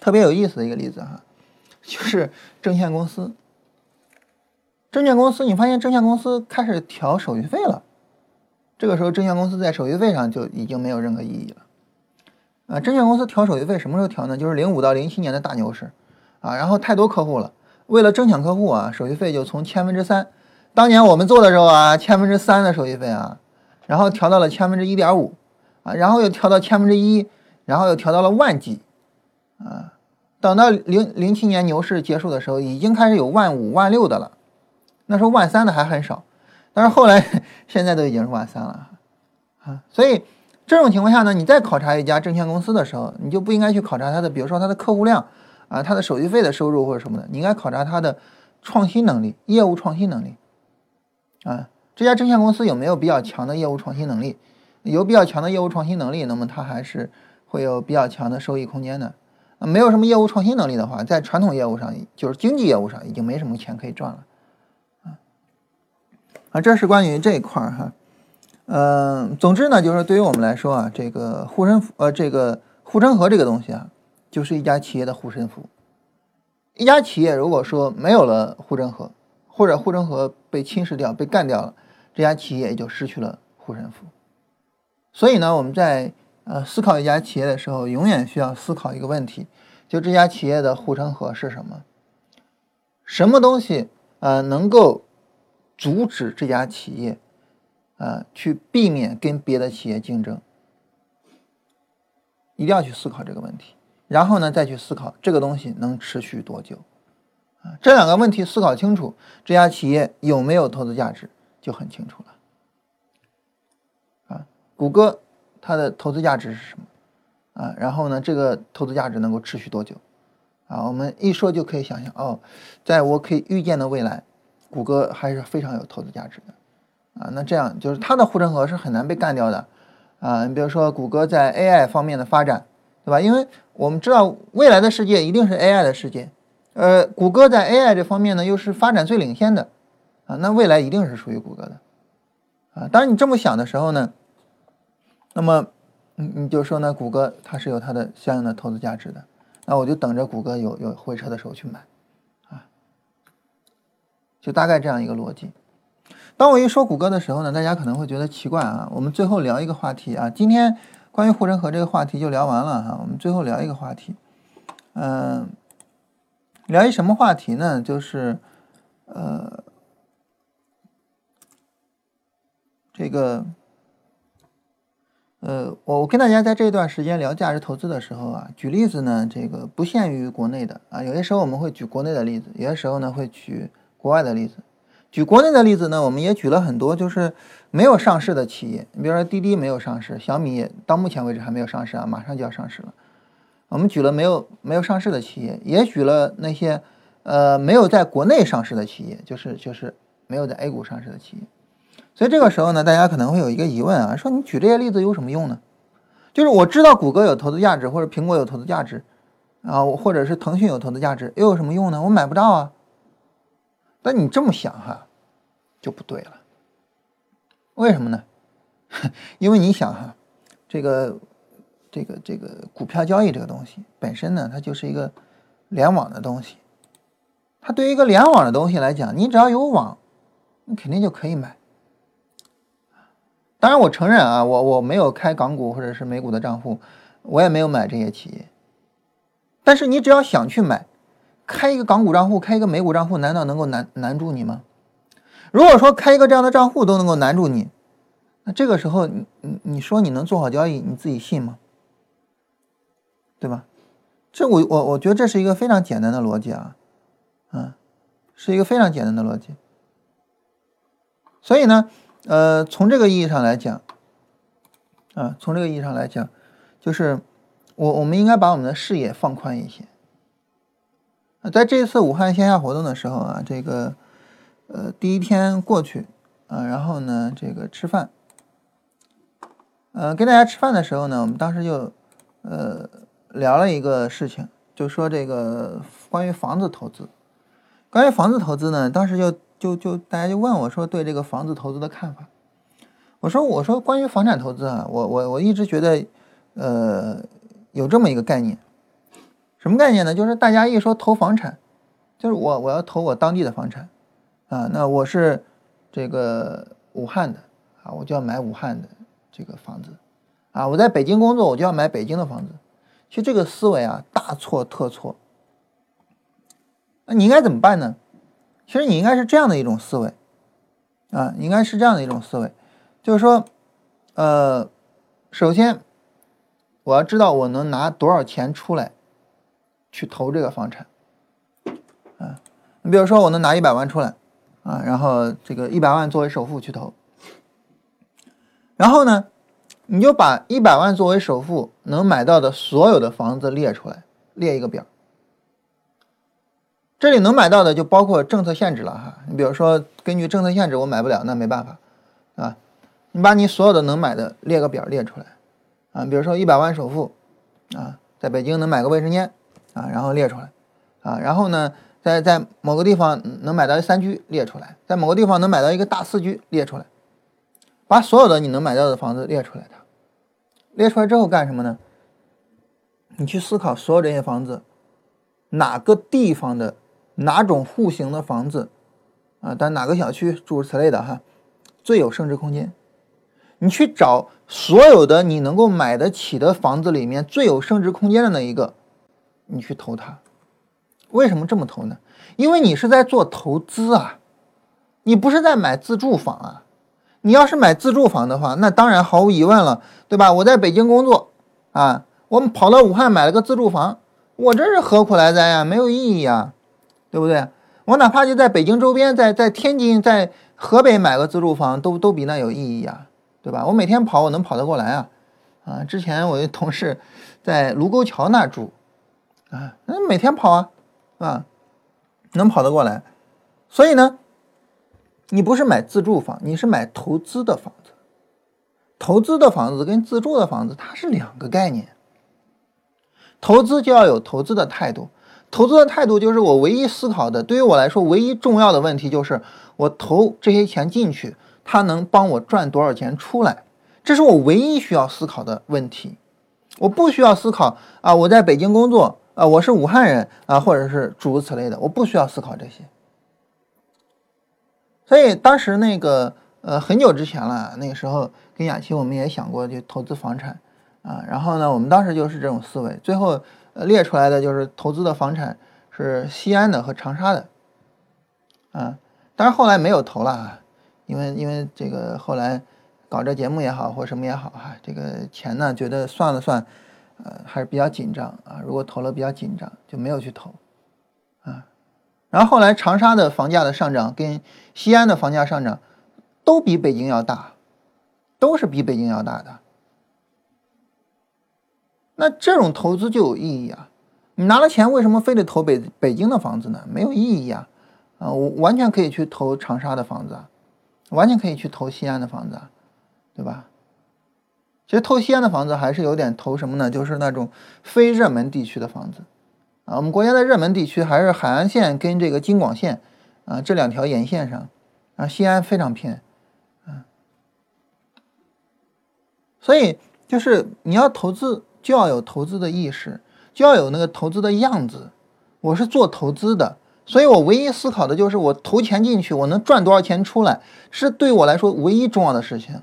Speaker 2: 特别有意思的一个例子哈，就是证券公司。证券公司，你发现证券公司开始调手续费了，这个时候证券公司在手续费上就已经没有任何意义了。啊，证券公司调手续费什么时候调呢？就是零五到零七年的大牛市，啊，然后太多客户了，为了争抢客户啊，手续费就从千分之三，当年我们做的时候啊，千分之三的手续费啊，然后调到了千分之一点五。啊，然后又调到千分之一，然后又调到了万级，啊，等到零零七年牛市结束的时候，已经开始有万五、万六的了，那时候万三的还很少，但是后来 现在都已经是万三了，啊，所以这种情况下呢，你再考察一家证券公司的时候，你就不应该去考察它的，比如说它的客户量啊，它的手续费的收入或者什么的，你应该考察它的创新能力、业务创新能力，啊，这家证券公司有没有比较强的业务创新能力？有比较强的业务创新能力，那么它还是会有比较强的收益空间的。没有什么业务创新能力的话，在传统业务上，就是经济业务上已经没什么钱可以赚了。啊，啊，这是关于这一块儿哈。嗯，总之呢，就是对于我们来说啊，这个护身符，呃，这个护城河这个东西啊，就是一家企业的护身符。一家企业如果说没有了护城河，或者护城河被侵蚀掉、被干掉了，这家企业也就失去了护身符。所以呢，我们在呃思考一家企业的时候，永远需要思考一个问题：就这家企业的护城河是什么？什么东西呃能够阻止这家企业呃去避免跟别的企业竞争？一定要去思考这个问题，然后呢再去思考这个东西能持续多久？啊，这两个问题思考清楚，这家企业有没有投资价值就很清楚了。啊谷歌它的投资价值是什么啊？然后呢，这个投资价值能够持续多久啊？我们一说就可以想象哦，在我可以预见的未来，谷歌还是非常有投资价值的啊。那这样就是它的护城河是很难被干掉的啊。你比如说谷歌在 AI 方面的发展，对吧？因为我们知道未来的世界一定是 AI 的世界，呃，谷歌在 AI 这方面呢又是发展最领先的啊，那未来一定是属于谷歌的啊。当你这么想的时候呢？那么，你你就说呢？谷歌它是有它的相应的投资价值的，那我就等着谷歌有有回撤的时候去买，啊，就大概这样一个逻辑。当我一说谷歌的时候呢，大家可能会觉得奇怪啊。我们最后聊一个话题啊，今天关于护城河这个话题就聊完了哈。我们最后聊一个话题，嗯，聊一什么话题呢？就是呃，这个。呃，我我跟大家在这段时间聊价值投资的时候啊，举例子呢，这个不限于国内的啊，有些时候我们会举国内的例子，有些时候呢会举国外的例子。举国内的例子呢，我们也举了很多，就是没有上市的企业，你比如说滴滴没有上市，小米到目前为止还没有上市啊，马上就要上市了。我们举了没有没有上市的企业，也举了那些呃没有在国内上市的企业，就是就是没有在 A 股上市的企业。所以这个时候呢，大家可能会有一个疑问啊，说你举这些例子有什么用呢？就是我知道谷歌有投资价值，或者苹果有投资价值，啊，或者是腾讯有投资价值，又有什么用呢？我买不到啊。但你这么想哈，就不对了。为什么呢？因为你想哈，这个这个这个股票交易这个东西本身呢，它就是一个联网的东西。它对于一个联网的东西来讲，你只要有网，你肯定就可以买。当然，我承认啊，我我没有开港股或者是美股的账户，我也没有买这些企业。但是你只要想去买，开一个港股账户，开一个美股账户，难道能够难难住你吗？如果说开一个这样的账户都能够难住你，那这个时候你你你说你能做好交易，你自己信吗？对吧？这我我我觉得这是一个非常简单的逻辑啊，嗯，是一个非常简单的逻辑。所以呢，呃，从这个意义上来讲，啊，从这个意义上来讲，就是我我们应该把我们的视野放宽一些。在这一次武汉线下活动的时候啊，这个呃第一天过去啊，然后呢这个吃饭，呃跟大家吃饭的时候呢，我们当时就呃聊了一个事情，就说这个关于房子投资，关于房子投资呢，当时就就就大家就问我说对这个房子投资的看法，我说我说关于房产投资啊，我我我一直觉得呃有这么一个概念。什么概念呢？就是大家一说投房产，就是我我要投我当地的房产，啊，那我是这个武汉的啊，我就要买武汉的这个房子，啊，我在北京工作，我就要买北京的房子。其实这个思维啊，大错特错。那你应该怎么办呢？其实你应该是这样的一种思维，啊，应该是这样的一种思维，就是说，呃，首先我要知道我能拿多少钱出来。去投这个房产，啊，你比如说我能拿一百万出来，啊，然后这个一百万作为首付去投，然后呢，你就把一百万作为首付能买到的所有的房子列出来，列一个表。这里能买到的就包括政策限制了哈，你比如说根据政策限制我买不了，那没办法，啊，你把你所有的能买的列个表列出来，啊，比如说一百万首付，啊，在北京能买个卫生间。啊，然后列出来，啊，然后呢，在在某个地方能买到三居列出来，在某个地方能买到一个大四居列出来，把所有的你能买到的房子列出来的，列出来之后干什么呢？你去思考所有这些房子，哪个地方的哪种户型的房子，啊，但哪个小区诸如此类的哈，最有升值空间？你去找所有的你能够买得起的房子里面最有升值空间的那一个。你去投它，为什么这么投呢？因为你是在做投资啊，你不是在买自住房啊。你要是买自住房的话，那当然毫无疑问了，对吧？我在北京工作啊，我们跑到武汉买了个自住房，我这是何苦来哉呀？没有意义呀，对不对？我哪怕就在北京周边，在在天津、在河北买个自住房，都都比那有意义啊，对吧？我每天跑，我能跑得过来啊？啊，之前我的同事在卢沟桥那住。啊，那每天跑啊，啊？能跑得过来，所以呢，你不是买自住房，你是买投资的房子。投资的房子跟自住的房子它是两个概念。投资就要有投资的态度，投资的态度就是我唯一思考的，对于我来说唯一重要的问题就是我投这些钱进去，它能帮我赚多少钱出来，这是我唯一需要思考的问题。我不需要思考啊，我在北京工作。啊，我是武汉人啊，或者是诸如此类的，我不需要思考这些。所以当时那个呃很久之前了，那个时候跟雅琪我们也想过就投资房产啊，然后呢，我们当时就是这种思维，最后呃列出来的就是投资的房产是西安的和长沙的啊，但是后来没有投了啊，因为因为这个后来搞这节目也好或什么也好哈，这个钱呢觉得算了算。呃，还是比较紧张啊。如果投了比较紧张，就没有去投啊。然后后来长沙的房价的上涨跟西安的房价上涨都比北京要大，都是比北京要大的。那这种投资就有意义啊！你拿了钱，为什么非得投北北京的房子呢？没有意义啊！啊，我完全可以去投长沙的房子啊，完全可以去投西安的房子啊，对吧？其实投西安的房子还是有点投什么呢？就是那种非热门地区的房子啊。我们国家的热门地区还是海岸线跟这个京广线啊这两条沿线上啊。西安非常偏啊，所以就是你要投资就要有投资的意识，就要有那个投资的样子。我是做投资的，所以我唯一思考的就是我投钱进去，我能赚多少钱出来，是对我来说唯一重要的事情。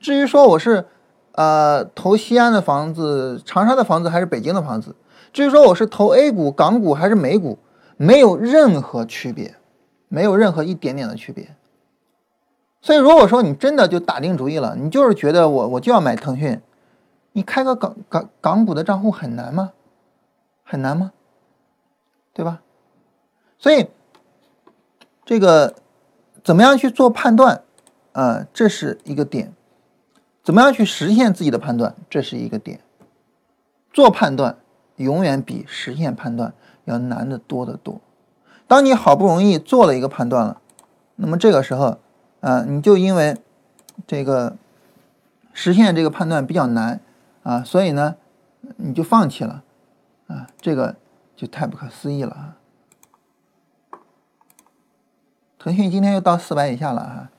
Speaker 2: 至于说我是。呃，投西安的房子、长沙的房子还是北京的房子？至于说我是投 A 股、港股还是美股，没有任何区别，没有任何一点点的区别，所以如果说你真的就打定主意了，你就是觉得我我就要买腾讯，你开个港港港股的账户很难吗？很难吗？对吧？所以这个怎么样去做判断啊？这是一个点。怎么样去实现自己的判断？这是一个点。做判断永远比实现判断要难得多得多。当你好不容易做了一个判断了，那么这个时候啊，你就因为这个实现这个判断比较难啊，所以呢，你就放弃了啊，这个就太不可思议了啊！腾讯今天又到四百以下了啊。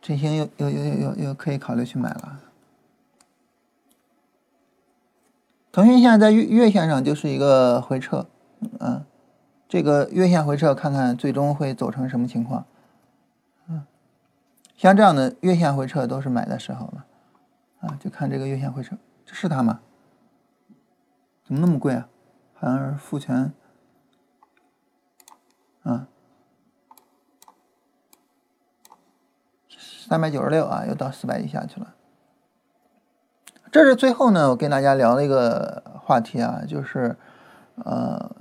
Speaker 2: 振兴又又又又又又可以考虑去买了。腾讯现在在月月线上就是一个回撤，嗯，这个月线回撤看看最终会走成什么情况，嗯，像这样的月线回撤都是买的时候了，啊，就看这个月线回撤，这是它吗？怎么那么贵啊？好像是复权，啊。三百九十六啊，又到四百以下去了。这是最后呢，我跟大家聊了一个话题啊，就是呃，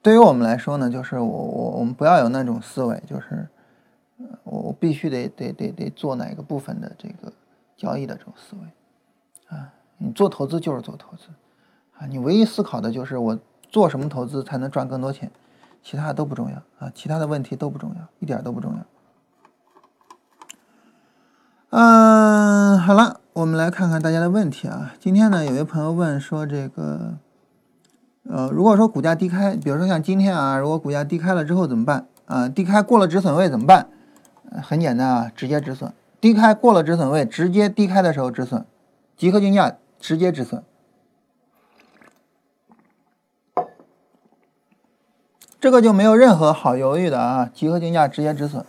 Speaker 2: 对于我们来说呢，就是我我我们不要有那种思维，就是我我必须得得得得做哪个部分的这个交易的这种思维啊。你做投资就是做投资啊，你唯一思考的就是我做什么投资才能赚更多钱，其他的都不重要啊，其他的问题都不重要，一点都不重要。嗯，好了，我们来看看大家的问题啊。今天呢，有位朋友问说，这个，呃，如果说股价低开，比如说像今天啊，如果股价低开了之后怎么办啊？低开过了止损位怎么办？很简单啊，直接止损。低开过了止损位，直接低开的时候止损，集合竞价直接止损，这个就没有任何好犹豫的啊，集合竞价直接止损，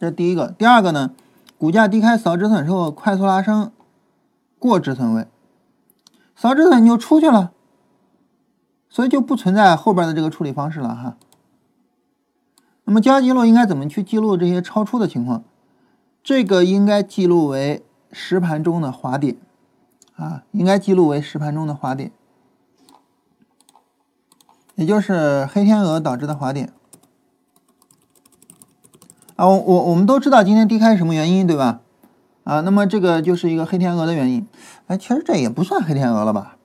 Speaker 2: 这是第一个。第二个呢？股价低开扫止损之后，快速拉升，过止损位，扫止损你就出去了，所以就不存在后边的这个处理方式了哈。那么交易记录应该怎么去记录这些超出的情况？这个应该记录为实盘中的滑点啊，应该记录为实盘中的滑点，也就是黑天鹅导致的滑点。啊，我我我们都知道今天低开是什么原因，对吧？啊，那么这个就是一个黑天鹅的原因。哎，其实这也不算黑天鹅了吧，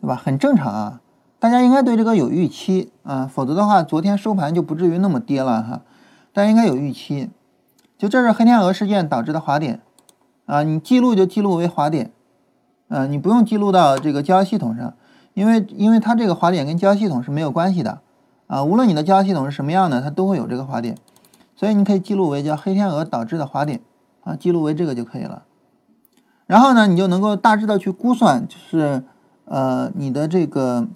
Speaker 2: 对吧？很正常啊，大家应该对这个有预期啊，否则的话，昨天收盘就不至于那么跌了哈。大家应该有预期，就这是黑天鹅事件导致的滑点啊，你记录就记录为滑点，啊，你不用记录到这个交易系统上，因为因为它这个滑点跟交易系统是没有关系的啊，无论你的交易系统是什么样的，它都会有这个滑点。所以你可以记录为叫黑天鹅导致的滑点啊，记录为这个就可以了。然后呢，你就能够大致的去估算，就是呃你的这个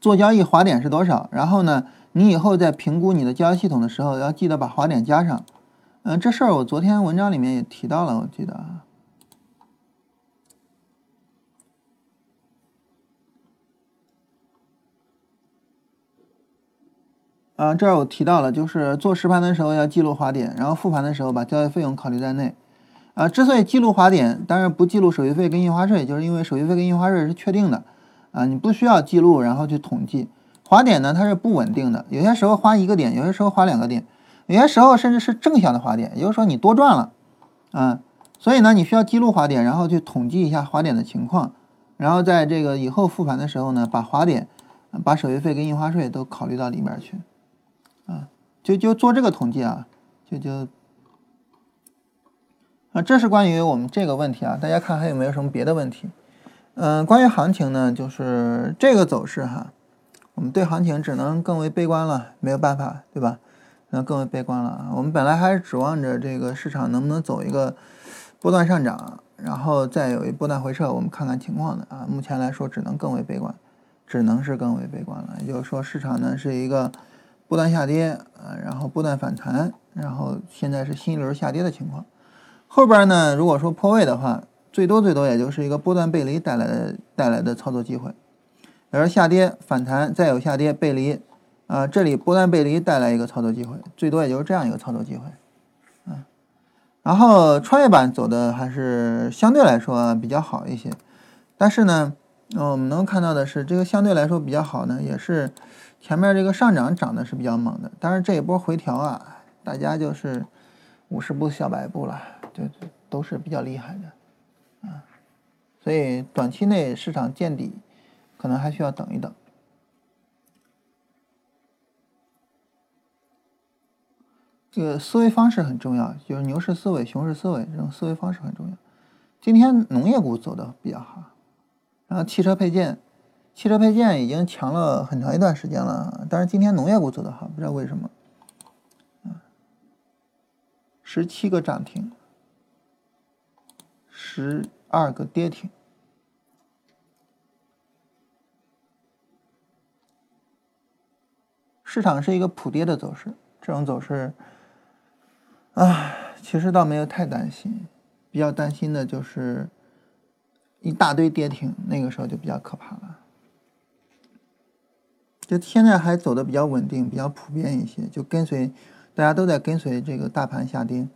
Speaker 2: 做交易滑点是多少。然后呢，你以后在评估你的交易系统的时候，要记得把滑点加上。嗯，这事儿我昨天文章里面也提到了，我记得啊。啊，这儿我提到了，就是做实盘的时候要记录滑点，然后复盘的时候把交易费用考虑在内。啊，之所以记录滑点，当然不记录手续费跟印花税，就是因为手续费跟印花税是确定的。啊，你不需要记录，然后去统计滑点呢，它是不稳定的，有些时候滑一个点，有些时候滑两个点，有些时候甚至是正向的滑点，也就是说你多赚了。啊，所以呢，你需要记录滑点，然后去统计一下滑点的情况，然后在这个以后复盘的时候呢，把滑点、把手续费跟印花税都考虑到里面去。啊，就就做这个统计啊，就就啊，这是关于我们这个问题啊。大家看还有没有什么别的问题？嗯，关于行情呢，就是这个走势哈，我们对行情只能更为悲观了，没有办法，对吧？那更为悲观了。我们本来还是指望着这个市场能不能走一个波段上涨，然后再有一波段回撤，我们看看情况的啊。目前来说，只能更为悲观，只能是更为悲观了。也就是说，市场呢是一个。波段下跌啊，然后波段反弹，然后现在是新一轮下跌的情况。后边呢，如果说破位的话，最多最多也就是一个波段背离带来的带来的操作机会。比如下跌反弹，再有下跌背离，啊，这里波段背离带来一个操作机会，最多也就是这样一个操作机会，嗯，然后创业板走的还是相对来说比较好一些，但是呢，我们能看到的是，这个相对来说比较好呢，也是前面这个上涨涨的是比较猛的，但是这一波回调啊，大家就是五十步笑百步了，就都是比较厉害的，啊，所以短期内市场见底，可能还需要等一等。这个思维方式很重要，就是牛市思维、熊市思维这种思维方式很重要。今天农业股走的比较好，然后汽车配件，汽车配件已经强了很长一段时间了，但是今天农业股走的好，不知道为什么。十七个涨停，十二个跌停，市场是一个普跌的走势，这种走势。啊，其实倒没有太担心，比较担心的就是一大堆跌停，那个时候就比较可怕了。就现在还走的比较稳定，比较普遍一些，就跟随大家都在跟随这个大盘下跌。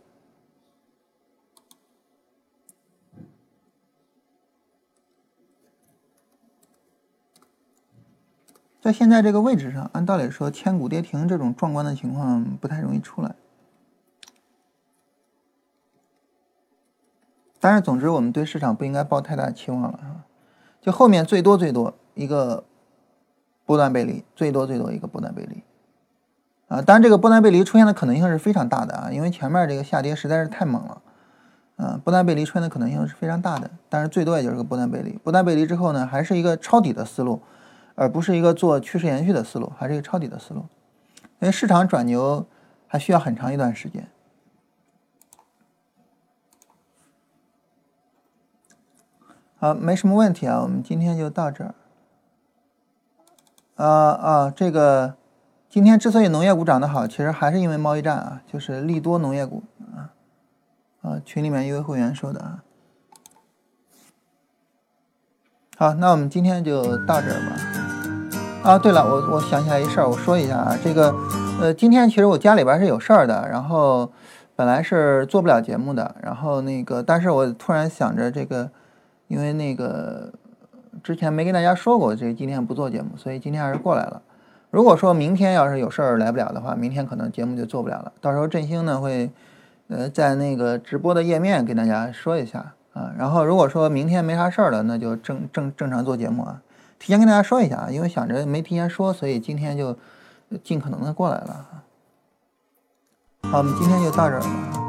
Speaker 2: 在现在这个位置上，按道理说，千股跌停这种壮观的情况不太容易出来。但是，总之，我们对市场不应该抱太大期望了，是吧？就后面最多最多一个波段背离，最多最多一个波段背离，啊，当然这个波段背离出现的可能性是非常大的啊，因为前面这个下跌实在是太猛了，啊，波段背离出现的可能性是非常大的，但是最多也就是个波段背离，波段背离之后呢，还是一个抄底的思路，而不是一个做趋势延续的思路，还是一个抄底的思路，因为市场转牛还需要很长一段时间。啊，没什么问题啊，我们今天就到这儿。啊啊，这个今天之所以农业股涨得好，其实还是因为贸易战啊，就是利多农业股啊。啊，群里面一位会员说的啊。好，那我们今天就到这儿吧。啊，对了，我我想起来一事儿，我说一下啊，这个呃，今天其实我家里边是有事儿的，然后本来是做不了节目的，然后那个，但是我突然想着这个。因为那个之前没跟大家说过，这今天不做节目，所以今天还是过来了。如果说明天要是有事儿来不了的话，明天可能节目就做不了了。到时候振兴呢会呃在那个直播的页面跟大家说一下啊。然后如果说明天没啥事儿了，那就正正正常做节目啊。提前跟大家说一下啊，因为想着没提前说，所以今天就尽可能的过来了。好，我们今天就到这儿吧。